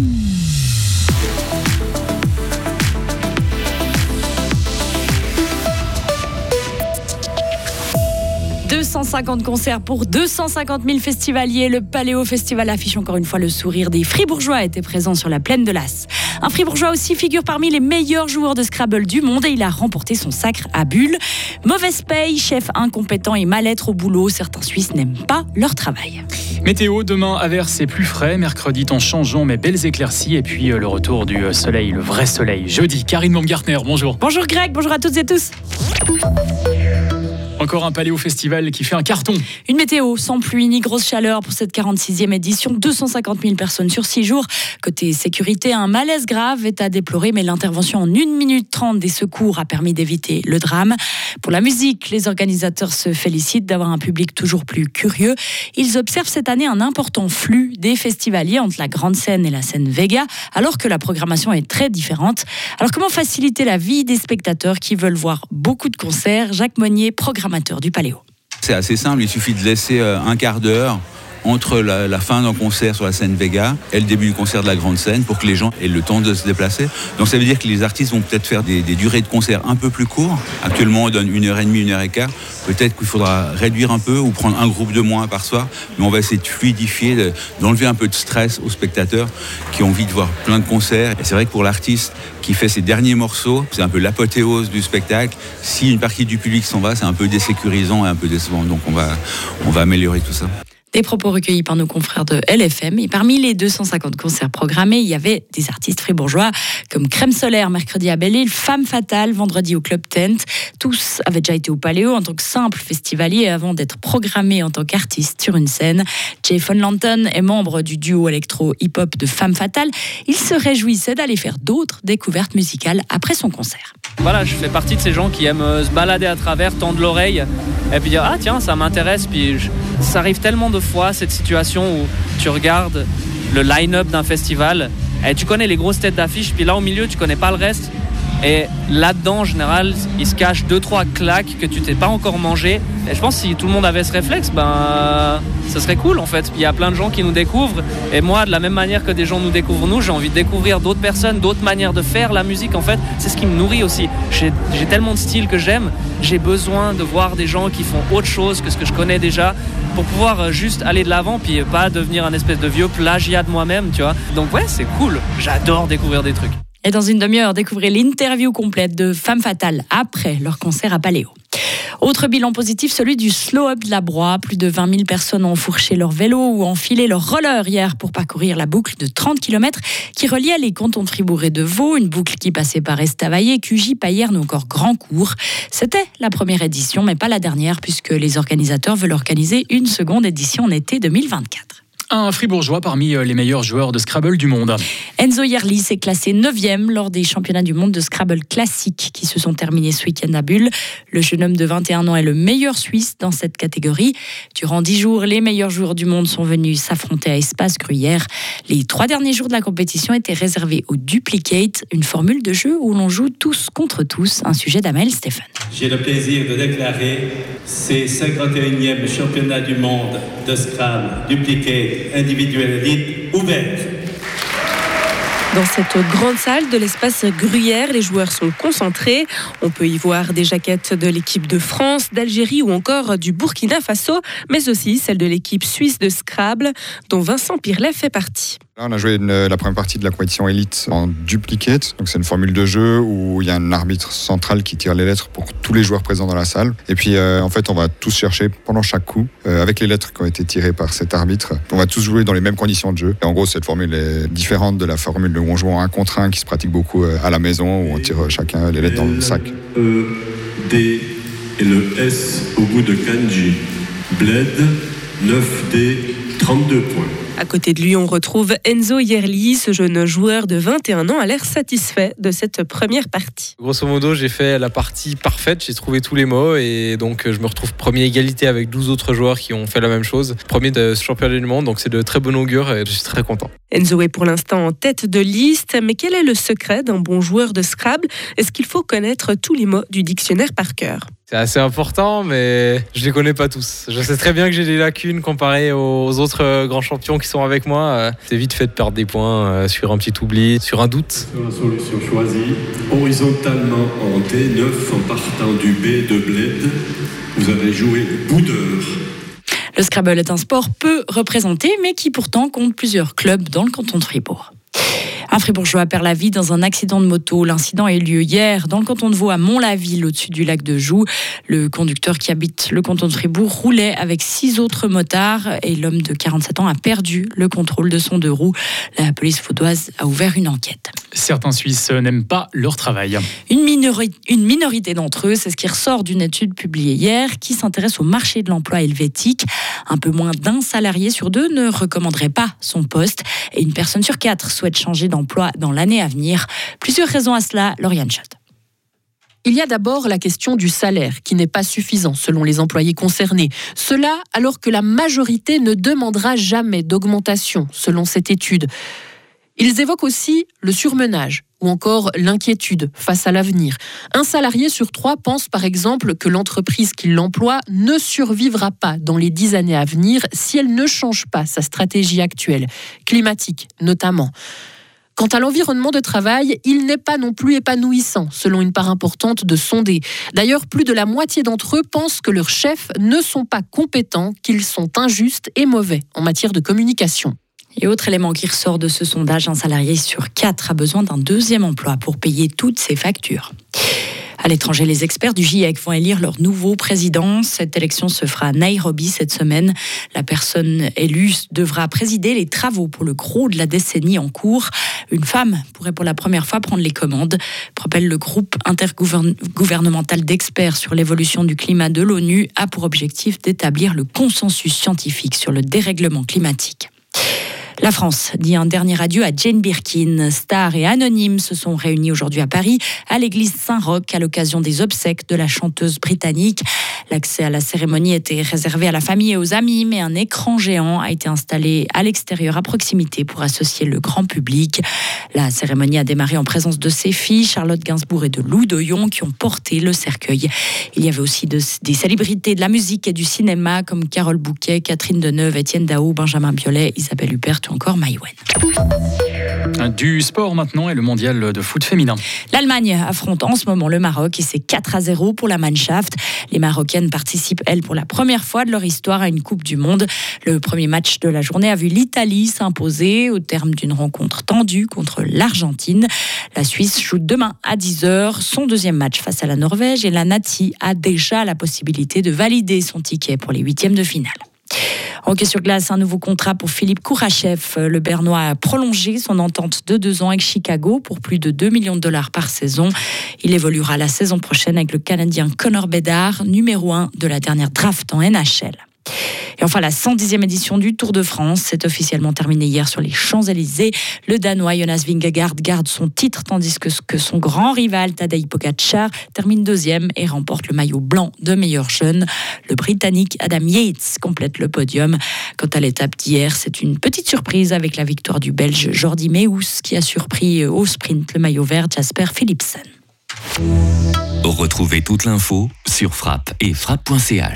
Mm-hmm. « 250 concerts pour 250 000 festivaliers. Le Paléo Festival affiche encore une fois le sourire des Fribourgeois était présent sur la plaine de l'As. Un Fribourgeois aussi figure parmi les meilleurs joueurs de Scrabble du monde et il a remporté son sacre à Bulle. Mauvaise paye, chef incompétent et mal-être au boulot. Certains Suisses n'aiment pas leur travail. Météo, demain averse et plus frais, mercredi temps changeant mais belles éclaircies et puis euh, le retour du euh, soleil, le vrai soleil. Jeudi, Karine Baumgartner, bonjour. Bonjour Greg, bonjour à toutes et tous. Encore un Paléo Festival qui fait un carton. Une météo sans pluie ni grosse chaleur pour cette 46e édition. 250 000 personnes sur 6 jours. Côté sécurité, un malaise grave est à déplorer, mais l'intervention en 1 minute 30 des secours a permis d'éviter le drame. Pour la musique, les organisateurs se félicitent d'avoir un public toujours plus curieux. Ils observent cette année un important flux des festivaliers entre la grande scène et la scène Vega, alors que la programmation est très différente. Alors comment faciliter la vie des spectateurs qui veulent voir beaucoup de concerts? Jacques Monnier, programmateur du Paléo. C'est assez simple, il suffit de laisser euh, un quart d'heure entre la, fin d'un concert sur la scène Vega et le début du concert de la grande scène pour que les gens aient le temps de se déplacer. Donc ça veut dire que les artistes vont peut-être faire des, durées de concert un peu plus courts. Actuellement, on donne une heure et demie, une heure et quart. Peut-être qu'il faudra réduire un peu ou prendre un groupe de moins par soir. Mais on va essayer de fluidifier, d'enlever un peu de stress aux spectateurs qui ont envie de voir plein de concerts. Et c'est vrai que pour l'artiste qui fait ses derniers morceaux, c'est un peu l'apothéose du spectacle. Si une partie du public s'en va, c'est un peu désécurisant et un peu décevant. Donc on va, on va améliorer tout ça. Des propos recueillis par nos confrères de LFM. Et parmi les 250 concerts programmés, il y avait des artistes fribourgeois comme Crème Solaire mercredi à Belle-Île, Femme Fatale vendredi au Club Tent. Tous avaient déjà été au Paléo en tant que simple festivalier avant d'être programmés en tant qu'artiste sur une scène. Jay Von Lanton est membre du duo électro-hip-hop de Femme Fatale. Il se réjouissait d'aller faire d'autres découvertes musicales après son concert. Voilà, je fais partie de ces gens qui aiment euh, se balader à travers, tendre l'oreille et puis dire ah tiens ça m'intéresse. Puis ça arrive tellement de fois cette situation où tu regardes le line-up d'un festival et tu connais les grosses têtes d'affiche, puis là au milieu tu connais pas le reste. Et là-dedans, en général, il se cache deux trois claques que tu t'es pas encore mangé. Et je pense que si tout le monde avait ce réflexe, ben, ça serait cool en fait. Il y a plein de gens qui nous découvrent. Et moi, de la même manière que des gens nous découvrent nous, j'ai envie de découvrir d'autres personnes, d'autres manières de faire la musique. En fait, c'est ce qui me nourrit aussi. J'ai tellement de styles que j'aime. J'ai besoin de voir des gens qui font autre chose que ce que je connais déjà pour pouvoir euh, juste aller de l'avant puis pas devenir un espèce de vieux plagiat de moi-même, tu vois. Donc ouais, c'est cool. J'adore découvrir des trucs. Et dans une demi-heure, découvrez l'interview complète de Femme Fatale après leur concert à Paléo. Autre bilan positif, celui du Slow Up de la Broye. Plus de 20 000 personnes ont fourché leur vélo ou enfilé leur roller hier pour parcourir la boucle de 30 km qui reliait les cantons de Fribourg et de Vaud, une boucle qui passait par Estavayer, Cugy, Payerne ou encore Grandcourt. C'était la première édition, mais pas la dernière, puisque les organisateurs veulent organiser une seconde édition en été 2024 un fribourgeois parmi euh, les meilleurs joueurs de Scrabble du monde. Enzo Yerli s'est classé 9e lors des championnats du monde de Scrabble classique qui se sont terminés ce week-end à Bulle. Le jeune homme de 21 ans est le meilleur Suisse dans cette catégorie. Durant 10 jours, les meilleurs joueurs du monde sont venus s'affronter à Espace Gruyère. Les trois derniers jours de la compétition étaient réservés au Duplicate, une formule de jeu où l'on joue tous contre tous, un sujet d'Amel Stéphane. J'ai le plaisir de déclarer ces 51e championnats du monde de individuelle dite ouverte. Dans cette grande salle de l'espace Gruyère, les joueurs sont concentrés. On peut y voir des jaquettes de l'équipe de France, d'Algérie ou encore du Burkina Faso, mais aussi celle de l'équipe suisse de Scrabble, dont Vincent Pirlet fait partie on a joué la première partie de la compétition élite en duplicate. Donc c'est une formule de jeu où il y a un arbitre central qui tire les lettres pour tous les joueurs présents dans la salle. Et puis euh, en fait, on va tous chercher pendant chaque coup euh, avec les lettres qui ont été tirées par cet arbitre. On va tous jouer dans les mêmes conditions de jeu. Et en gros, cette formule est différente de la formule où on joue en un contre un qui se pratique beaucoup euh, à la maison où on tire chacun les lettres dans le sac. E, D et le S au bout de kanji. Bled 9D 32 points. À côté de lui, on retrouve Enzo Yerli. Ce jeune joueur de 21 ans a l'air satisfait de cette première partie. Grosso modo, j'ai fait la partie parfaite. J'ai trouvé tous les mots et donc je me retrouve premier égalité avec 12 autres joueurs qui ont fait la même chose. Premier de ce championnat du monde, donc c'est de très bon augure et je suis très content. Enzo est pour l'instant en tête de liste, mais quel est le secret d'un bon joueur de Scrabble? Est-ce qu'il faut connaître tous les mots du dictionnaire par cœur? C'est assez important, mais je les connais pas tous. Je sais très bien que j'ai des lacunes comparé aux autres euh, grands champions qui sont avec moi. Euh, c'est vite fait de perdre des points euh, sur un petit oubli, sur un doute. La solution choisie, horizontalement en D9 en partant du B de Bled, vous avez joué boudeur. Le Scrabble est un sport peu représenté, mais qui pourtant compte plusieurs clubs dans le canton de Fribourg. Un Fribourgeois perd la vie dans un accident de moto. L'incident a eu lieu hier dans le canton de Vaud à Mont-la-Ville, au-dessus du lac de Joux. Le conducteur qui habite le canton de Fribourg roulait avec six autres motards et l'homme de 47 ans a perdu le contrôle de son deux roues. La police vaudoise a ouvert une enquête. Certains Suisses n'aiment pas leur travail. Une, minori- une minorité d'entre eux, c'est ce qui ressort d'une étude publiée hier qui s'intéresse au marché de l'emploi helvétique. Un peu moins d'un salarié sur deux ne recommanderait pas son poste et une personne sur quatre souhaite changer d'emploi dans l'année à venir. Plusieurs raisons à cela, Lauriane Schott. Il y a d'abord la question du salaire, qui n'est pas suffisant selon les employés concernés. Cela alors que la majorité ne demandera jamais d'augmentation, selon cette étude. Ils évoquent aussi le surmenage ou encore l'inquiétude face à l'avenir. Un salarié sur trois pense par exemple que l'entreprise qui l'emploie ne survivra pas dans les dix années à venir si elle ne change pas sa stratégie actuelle, climatique notamment. Quant à l'environnement de travail, il n'est pas non plus épanouissant, selon une part importante de sondés. D'ailleurs, plus de la moitié d'entre eux pensent que leurs chefs ne sont pas compétents, qu'ils sont injustes et mauvais en matière de communication. Et autre élément qui ressort de ce sondage, un salarié sur quatre a besoin d'un deuxième emploi pour payer toutes ses factures. À l'étranger, les experts du GIEC vont élire leur nouveau président. Cette élection se fera à Nairobi cette semaine. La personne élue devra présider les travaux pour le gros de la décennie en cours. Une femme pourrait pour la première fois prendre les commandes, propelle le groupe intergouvernemental d'experts sur l'évolution du climat de l'ONU, a pour objectif d'établir le consensus scientifique sur le dérèglement climatique. La France dit un dernier adieu à Jane Birkin. Stars et anonymes se sont réunis aujourd'hui à Paris, à l'église Saint-Roch, à l'occasion des obsèques de la chanteuse britannique. L'accès à la cérémonie était réservé à la famille et aux amis, mais un écran géant a été installé à l'extérieur, à proximité, pour associer le grand public. La cérémonie a démarré en présence de ses filles, Charlotte Gainsbourg et de Lou Doyon, qui ont porté le cercueil. Il y avait aussi de- des célébrités de la musique et du cinéma, comme Carole Bouquet, Catherine Deneuve, Étienne Dao, Benjamin Biolay, Isabelle Huppert ou encore Maïwen. Du sport maintenant et le mondial de foot féminin. L'Allemagne affronte en ce moment le Maroc et c'est 4 à 0 pour la Mannschaft. Les Marocaines participent, elles, pour la première fois de leur histoire à une Coupe du Monde. Le premier match de la journée a vu l'Italie s'imposer au terme d'une rencontre tendue contre l'Argentine. La Suisse joue demain à 10h son deuxième match face à la Norvège et la Nati a déjà la possibilité de valider son ticket pour les huitièmes de finale. Hockey sur glace, un nouveau contrat pour Philippe Kourachev. Le Bernois a prolongé son entente de deux ans avec Chicago pour plus de 2 millions de dollars par saison. Il évoluera la saison prochaine avec le Canadien Connor Bedard, numéro 1 de la dernière draft en NHL. Et enfin, la 110e édition du Tour de France s'est officiellement terminée hier sur les Champs-Élysées. Le Danois Jonas Vingegaard garde son titre, tandis que, que son grand rival Tadej Pogacar termine deuxième et remporte le maillot blanc de meilleur jeune. Le Britannique Adam Yates complète le podium. Quant à l'étape d'hier, c'est une petite surprise avec la victoire du Belge Jordi Meus qui a surpris au sprint le maillot vert Jasper Philipsen. Retrouvez toute l'info sur frappe et frappe.ch.